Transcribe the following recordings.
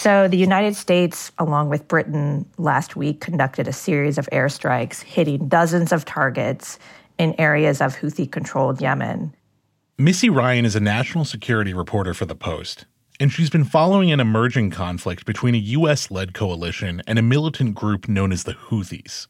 So, the United States, along with Britain, last week conducted a series of airstrikes hitting dozens of targets in areas of Houthi controlled Yemen. Missy Ryan is a national security reporter for The Post, and she's been following an emerging conflict between a U.S. led coalition and a militant group known as the Houthis.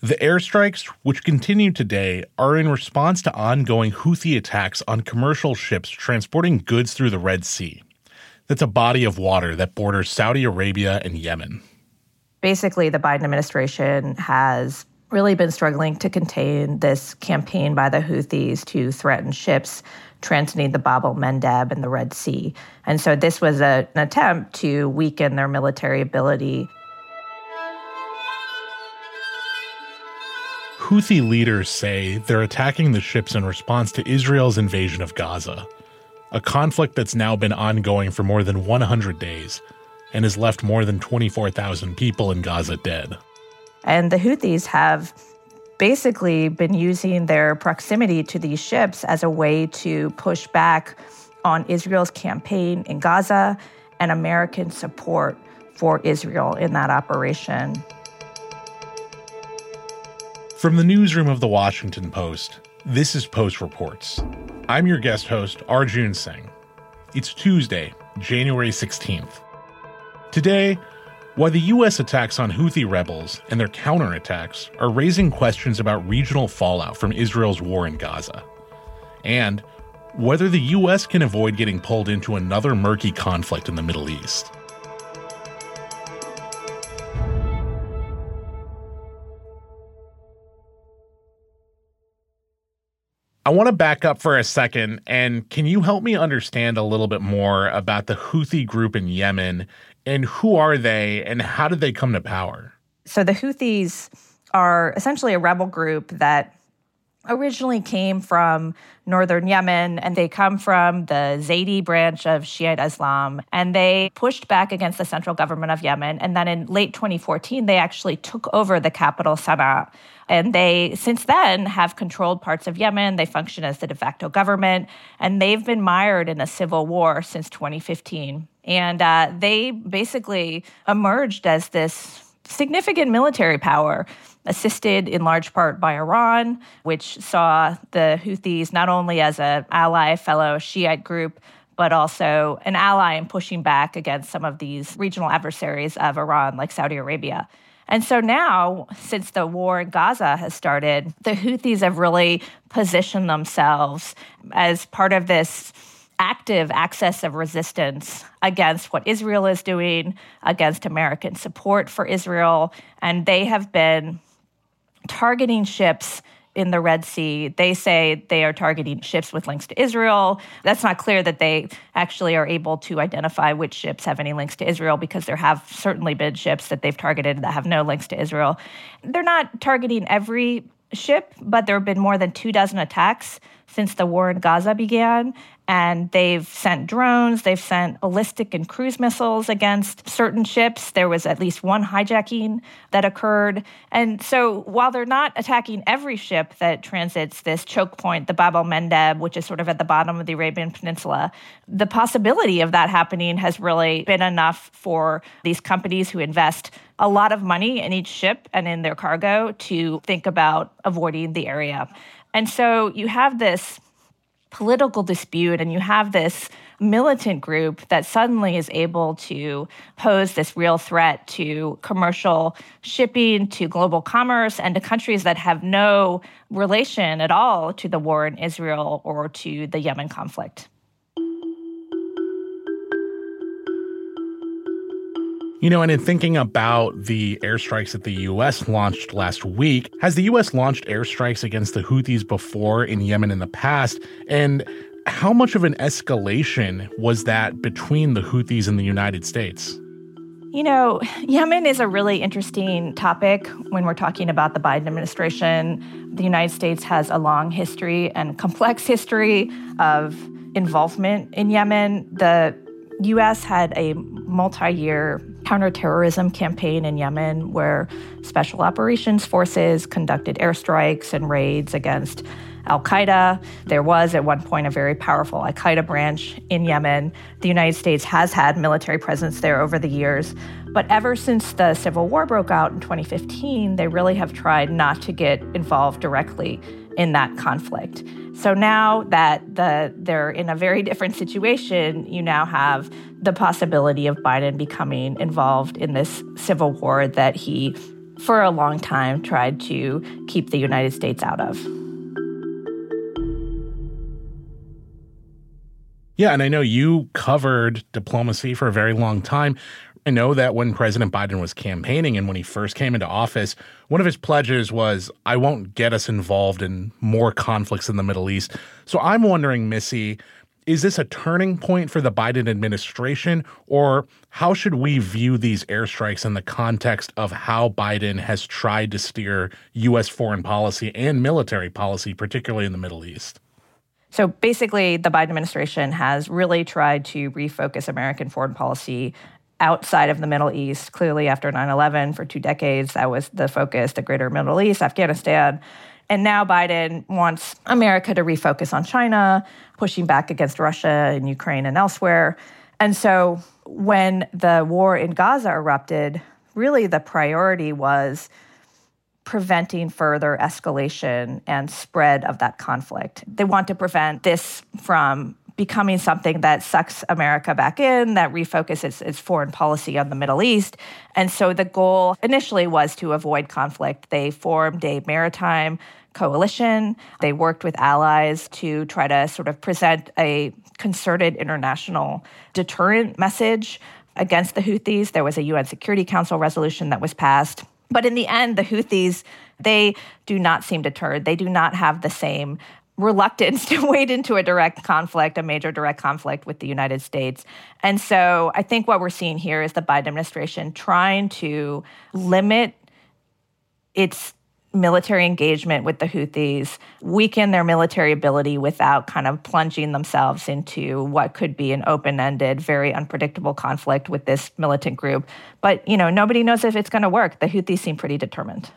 The airstrikes, which continue today, are in response to ongoing Houthi attacks on commercial ships transporting goods through the Red Sea. That's a body of water that borders Saudi Arabia and Yemen. Basically, the Biden administration has really been struggling to contain this campaign by the Houthis to threaten ships transiting the Bab el Mandeb and the Red Sea. And so this was a, an attempt to weaken their military ability. Houthi leaders say they're attacking the ships in response to Israel's invasion of Gaza, a conflict that's now been ongoing for more than 100 days and has left more than 24,000 people in Gaza dead. And the Houthis have basically been using their proximity to these ships as a way to push back on Israel's campaign in Gaza and American support for Israel in that operation. From the newsroom of the Washington Post, this is Post Reports. I'm your guest host, Arjun Singh. It's Tuesday, January 16th. Today, why the U.S. attacks on Houthi rebels and their counterattacks are raising questions about regional fallout from Israel's war in Gaza, and whether the U.S. can avoid getting pulled into another murky conflict in the Middle East. I want to back up for a second and can you help me understand a little bit more about the Houthi group in Yemen and who are they and how did they come to power? So the Houthis are essentially a rebel group that originally came from northern Yemen and they come from the Zaidi branch of Shiite Islam and they pushed back against the central government of Yemen. And then in late 2014 they actually took over the capital Sana'a. And they since then have controlled parts of Yemen. They function as the de facto government and they've been mired in a civil war since 2015 and uh, they basically emerged as this significant military power assisted in large part by Iran, which saw the Houthis not only as an ally fellow Shiite group, but also an ally in pushing back against some of these regional adversaries of Iran, like Saudi Arabia. And so now, since the war in Gaza has started, the Houthis have really positioned themselves as part of this active axis of resistance against what Israel is doing, against American support for Israel. And they have been targeting ships in the Red Sea. They say they are targeting ships with links to Israel. That's not clear that they actually are able to identify which ships have any links to Israel because there have certainly been ships that they've targeted that have no links to Israel. They're not targeting every ship, but there have been more than two dozen attacks since the war in Gaza began. And they've sent drones, they've sent ballistic and cruise missiles against certain ships. There was at least one hijacking that occurred. And so while they're not attacking every ship that transits this choke point, the Bab el Mandeb, which is sort of at the bottom of the Arabian Peninsula, the possibility of that happening has really been enough for these companies who invest a lot of money in each ship and in their cargo to think about avoiding the area. And so you have this political dispute and you have this militant group that suddenly is able to pose this real threat to commercial shipping, to global commerce, and to countries that have no relation at all to the war in Israel or to the Yemen conflict. You know, and in thinking about the airstrikes that the U.S. launched last week, has the U.S. launched airstrikes against the Houthis before in Yemen in the past? And how much of an escalation was that between the Houthis and the United States? You know, Yemen is a really interesting topic when we're talking about the Biden administration. The United States has a long history and complex history of involvement in Yemen. The U.S. had a multi year counterterrorism campaign in Yemen where special operations forces conducted airstrikes and raids against Al Qaeda. There was at one point a very powerful Al Qaeda branch in Yemen. The United States has had military presence there over the years. But ever since the civil war broke out in 2015, they really have tried not to get involved directly in that conflict. So now that the, they're in a very different situation, you now have the possibility of Biden becoming involved in this civil war that he, for a long time, tried to keep the United States out of. Yeah, and I know you covered diplomacy for a very long time. I know that when President Biden was campaigning and when he first came into office, one of his pledges was, I won't get us involved in more conflicts in the Middle East. So I'm wondering, Missy, is this a turning point for the Biden administration, or how should we view these airstrikes in the context of how Biden has tried to steer U.S. foreign policy and military policy, particularly in the Middle East? So basically, the Biden administration has really tried to refocus American foreign policy outside of the Middle East. Clearly, after 9 11, for two decades, that was the focus the greater Middle East, Afghanistan. And now Biden wants America to refocus on China, pushing back against Russia and Ukraine and elsewhere. And so when the war in Gaza erupted, really the priority was preventing further escalation and spread of that conflict. They want to prevent this from becoming something that sucks America back in, that refocuses its foreign policy on the Middle East. And so the goal initially was to avoid conflict. They formed a maritime coalition. They worked with allies to try to sort of present a concerted international deterrent message against the Houthis. There was a UN Security Council resolution that was passed. But in the end, the Houthis, they do not seem deterred. They do not have the same reluctance to wade into a direct conflict, a major direct conflict with the United States. And so I think what we're seeing here is the Biden administration trying to limit its military engagement with the Houthis, weaken their military ability without kind of plunging themselves into what could be an open-ended, very unpredictable conflict with this militant group. But, you know, nobody knows if it's going to work. The Houthis seem pretty determined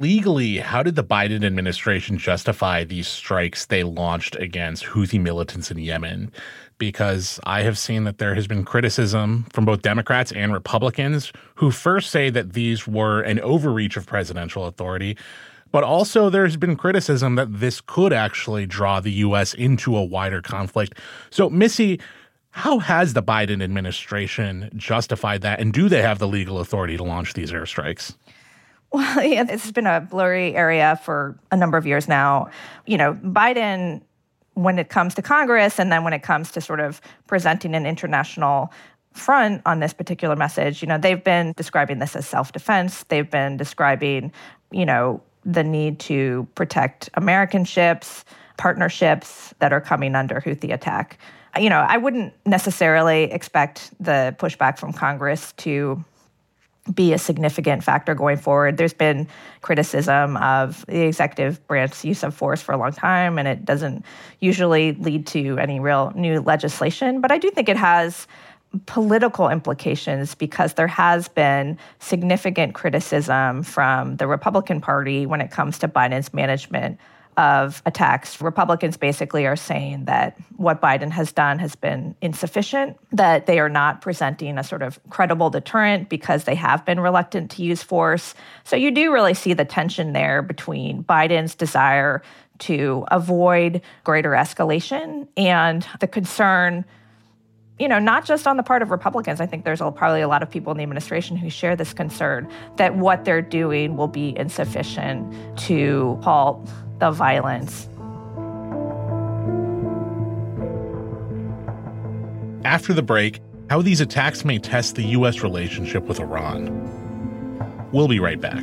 legally, how did the Biden administration justify these strikes they launched against Houthi militants in Yemen? Because I have seen that there has been criticism from both Democrats and Republicans who first say that these were an overreach of presidential authority. But also, there's been criticism that this could actually draw the U.S. into a wider conflict. So, Missy, how has the Biden administration justified that? And do they have the legal authority to launch these airstrikes? Well, yeah, it's been a blurry area for a number of years now. You know, Biden, when it comes to Congress and then when it comes to sort of presenting an international front on this particular message, you know, they've been describing this as self defense. They've been describing, you know, the need to protect American ships, partnerships that are coming under Houthi attack. You know, I wouldn't necessarily expect the pushback from Congress to be a significant factor going forward. There's been criticism of the executive branch's use of force for a long time, and it doesn't usually lead to any real new legislation. But I do think it has political implications because there has been significant criticism from the Republican Party when it comes to Biden's management of attacks. Republicans basically are saying that what Biden has done has been insufficient, that they are not presenting a sort of credible deterrent because they have been reluctant to use force. So you do really see the tension there between Biden's desire to avoid greater escalation and the concern you know, not just on the part of Republicans. I think there's probably a lot of people in the administration who share this concern that what they're doing will be insufficient to halt the violence. After the break, how these attacks may test the U.S. relationship with Iran. We'll be right back.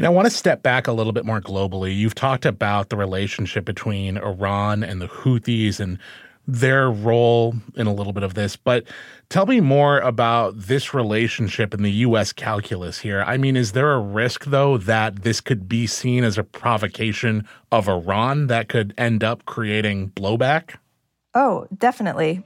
You know, I want to step back a little bit more globally. You've talked about the relationship between Iran and the Houthis and their role in a little bit of this, but tell me more about this relationship in the U.S. calculus here. I mean, is there a risk, though, that this could be seen as a provocation of Iran that could end up creating blowback? Oh, definitely.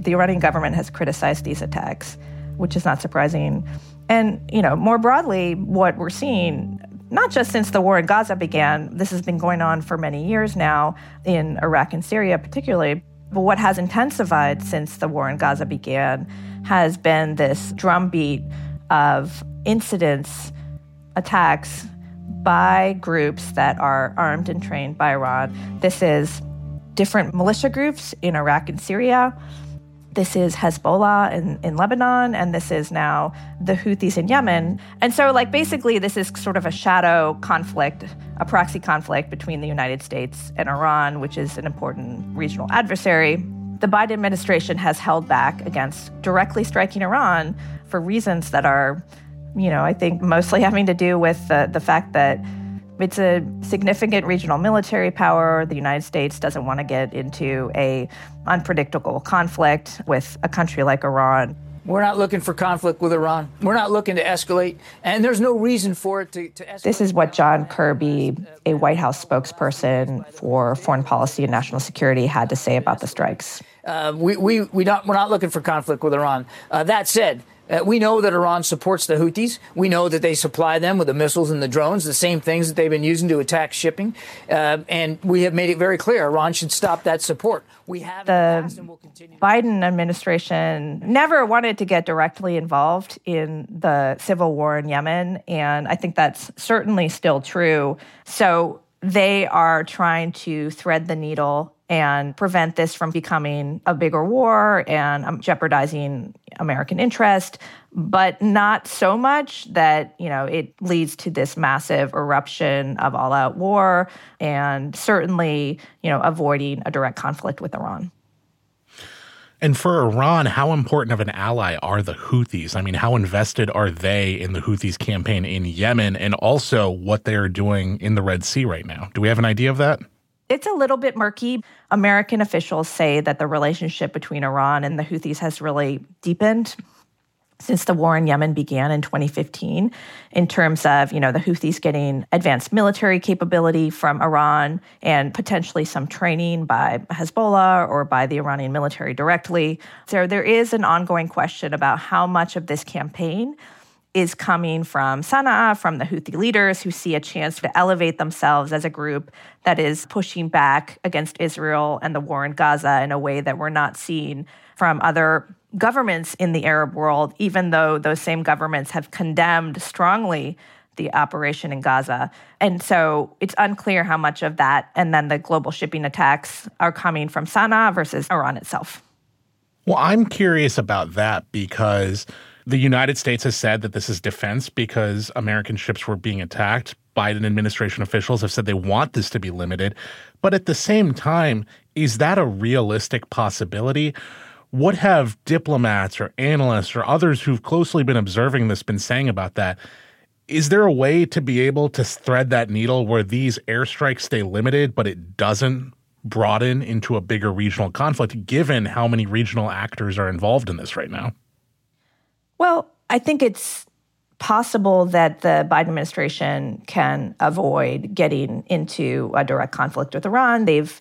The Iranian government has criticized these attacks, which is not surprising. And, you know, more broadly, what we're seeing, not just since the war in Gaza began, this has been going on for many years now in Iraq and Syria, particularly. But what has intensified since the war in Gaza began has been this drumbeat of incidents, attacks by groups that are armed and trained by Iran. This is different militia groups in Iraq and Syria. This is Hezbollah in, in Lebanon, and this is now the Houthis in Yemen. And so, like, basically, this is sort of a shadow conflict, a proxy conflict between the United States and Iran, which is an important regional adversary. The Biden administration has held back against directly striking Iran for reasons that are you know, I think mostly having to do with the, the fact that it's a significant regional military power. The United States doesn't want to get into a unpredictable conflict with a country like Iran. We're not looking for conflict with Iran. We're not looking to escalate, and there's no reason for it to, to escalate. This is what John Kirby, a White House spokesperson for foreign policy and national security, had to say about the strikes. Uh, we, we, we not, we're not looking for conflict with Iran. Uh, that said, uh, we know that Iran supports the Houthis. We know that they supply them with the missiles and the drones, the same things that they've been using to attack shipping. Uh, and we have made it very clear Iran should stop that support. We have the Biden administration never wanted to get directly involved in the civil war in Yemen, and I think that's certainly still true. So they are trying to thread the needle and prevent this from becoming a bigger war and um, jeopardizing American interest, but not so much that, you know, it leads to this massive eruption of all-out war and certainly, you know, avoiding a direct conflict with Iran. And for Iran, how important of an ally are the Houthis? I mean, how invested are they in the Houthis campaign in Yemen and also what they are doing in the Red Sea right now? Do we have an idea of that? It's a little bit murky. American officials say that the relationship between Iran and the Houthis has really deepened since the war in Yemen began in 2015 in terms of, you know, the Houthis getting advanced military capability from Iran and potentially some training by Hezbollah or by the Iranian military directly. So there is an ongoing question about how much of this campaign is coming from Sana'a, from the Houthi leaders who see a chance to elevate themselves as a group that is pushing back against Israel and the war in Gaza in a way that we're not seeing from other governments in the Arab world, even though those same governments have condemned strongly the operation in Gaza. And so it's unclear how much of that and then the global shipping attacks are coming from Sana'a versus Iran itself. Well, I'm curious about that because the United States has said that this is defense because American ships were being attacked. Biden administration officials have said they want this to be limited. But at the same time, is that a realistic possibility? What have diplomats or analysts or others who've closely been observing this been saying about that? Is there a way to be able to thread that needle where these airstrikes stay limited, but it doesn't broaden into a bigger regional conflict, given how many regional actors are involved in this right now? Well, I think it's possible that the Biden administration can avoid getting into a direct conflict with Iran. They've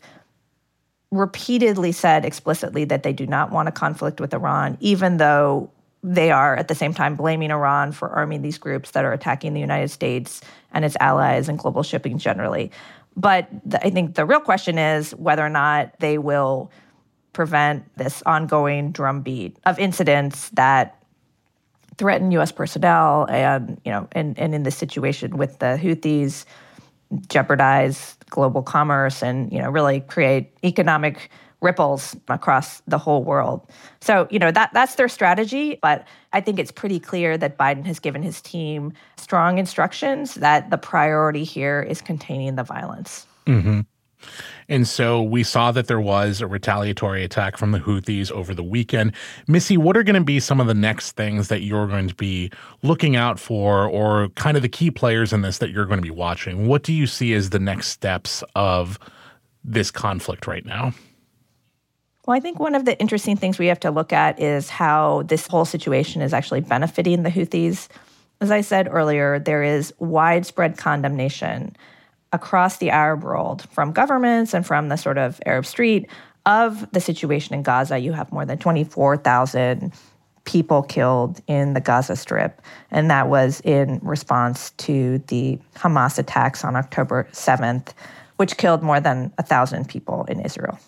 repeatedly said explicitly that they do not want a conflict with Iran, even though they are at the same time blaming Iran for arming these groups that are attacking the United States and its allies and global shipping generally. But the, I think the real question is whether or not they will prevent this ongoing drumbeat of incidents that threaten U.S. personnel, and you know, and, and in this situation with the Houthis, jeopardize global commerce, and you know, really create economic ripples across the whole world. So, you know, that that's their strategy, but I think it's pretty clear that Biden has given his team strong instructions that the priority here is containing the violence. Mm-hmm. And so we saw that there was a retaliatory attack from the Houthis over the weekend. Missy, what are going to be some of the next things that you're going to be looking out for, or kind of the key players in this that you're going to be watching? What do you see as the next steps of this conflict right now? Well, I think one of the interesting things we have to look at is how this whole situation is actually benefiting the Houthis. As I said earlier, there is widespread condemnation across the Arab world from governments and from the sort of Arab street of the situation in Gaza. You have more than 24,000 people killed in the Gaza Strip, and that was in response to the Hamas attacks on October 7th, which killed more than 1,000 people in Israel.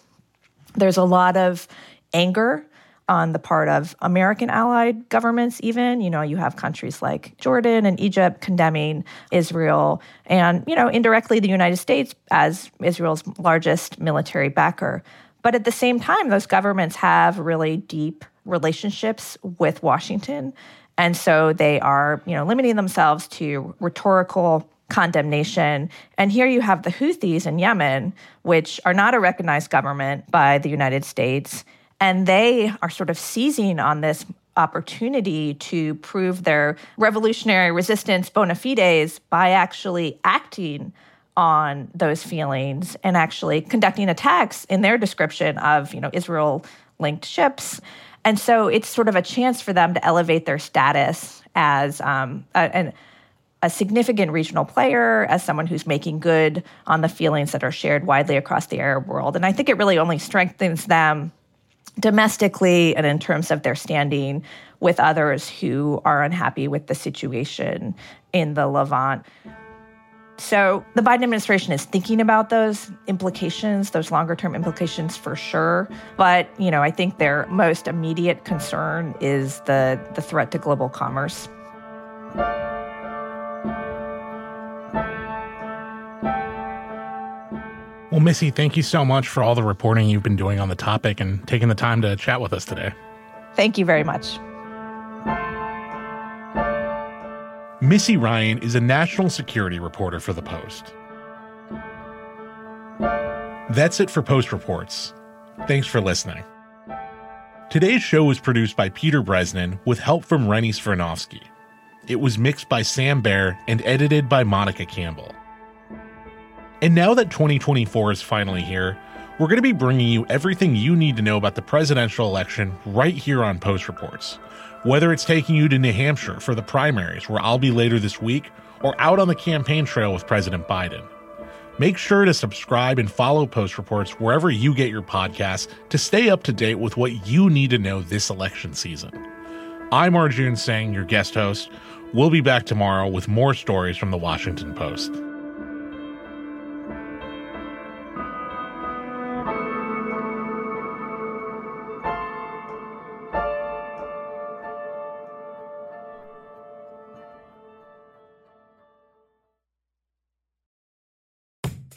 There's a lot of anger on the part of American allied governments, even. You know, you have countries like Jordan and Egypt condemning Israel, and, you know, indirectly the United States as Israel's largest military backer. But at the same time, those governments have really deep relationships with Washington. And so they are, you know, limiting themselves to rhetorical condemnation. And here you have the Houthis in Yemen, which are not a recognized government by the United States and they are sort of seizing on this opportunity to prove their revolutionary resistance bona fides by actually acting on those feelings and actually conducting attacks in their description of you know Israel linked ships. And so it's sort of a chance for them to elevate their status as um, a, a significant regional player, as someone who's making good on the feelings that are shared widely across the Arab world. And I think it really only strengthens them domestically and in terms of their standing with others who are unhappy with the situation in the Levant. So the Biden administration is thinking about those implications, those longer term implications for sure. But, you know, I think their most immediate concern is the, the threat to global commerce. Well, Missy, thank you so much for all the reporting you've been doing on the topic and taking the time to chat with us today. Thank you very much. Missy Ryan is a national security reporter for The Post. That's it for Post Reports. Thanks for listening. Today's show was produced by Peter Bresnan with help from Rennie Svirnovskiy. It was mixed by Sam Bair and edited by Monica Campbell. And now that 2024 is finally here, we're going to be bringing you everything you need to know about the presidential election right here on Post Reports. Whether it's taking you to New Hampshire for the primaries, where I'll be later this week, or out on the campaign trail with President Biden. Make sure to subscribe and follow Post Reports wherever you get your podcasts to stay up to date with what you need to know this election season. I'm Arjun Singh, your guest host. We'll be back tomorrow with more stories from the Washington Post.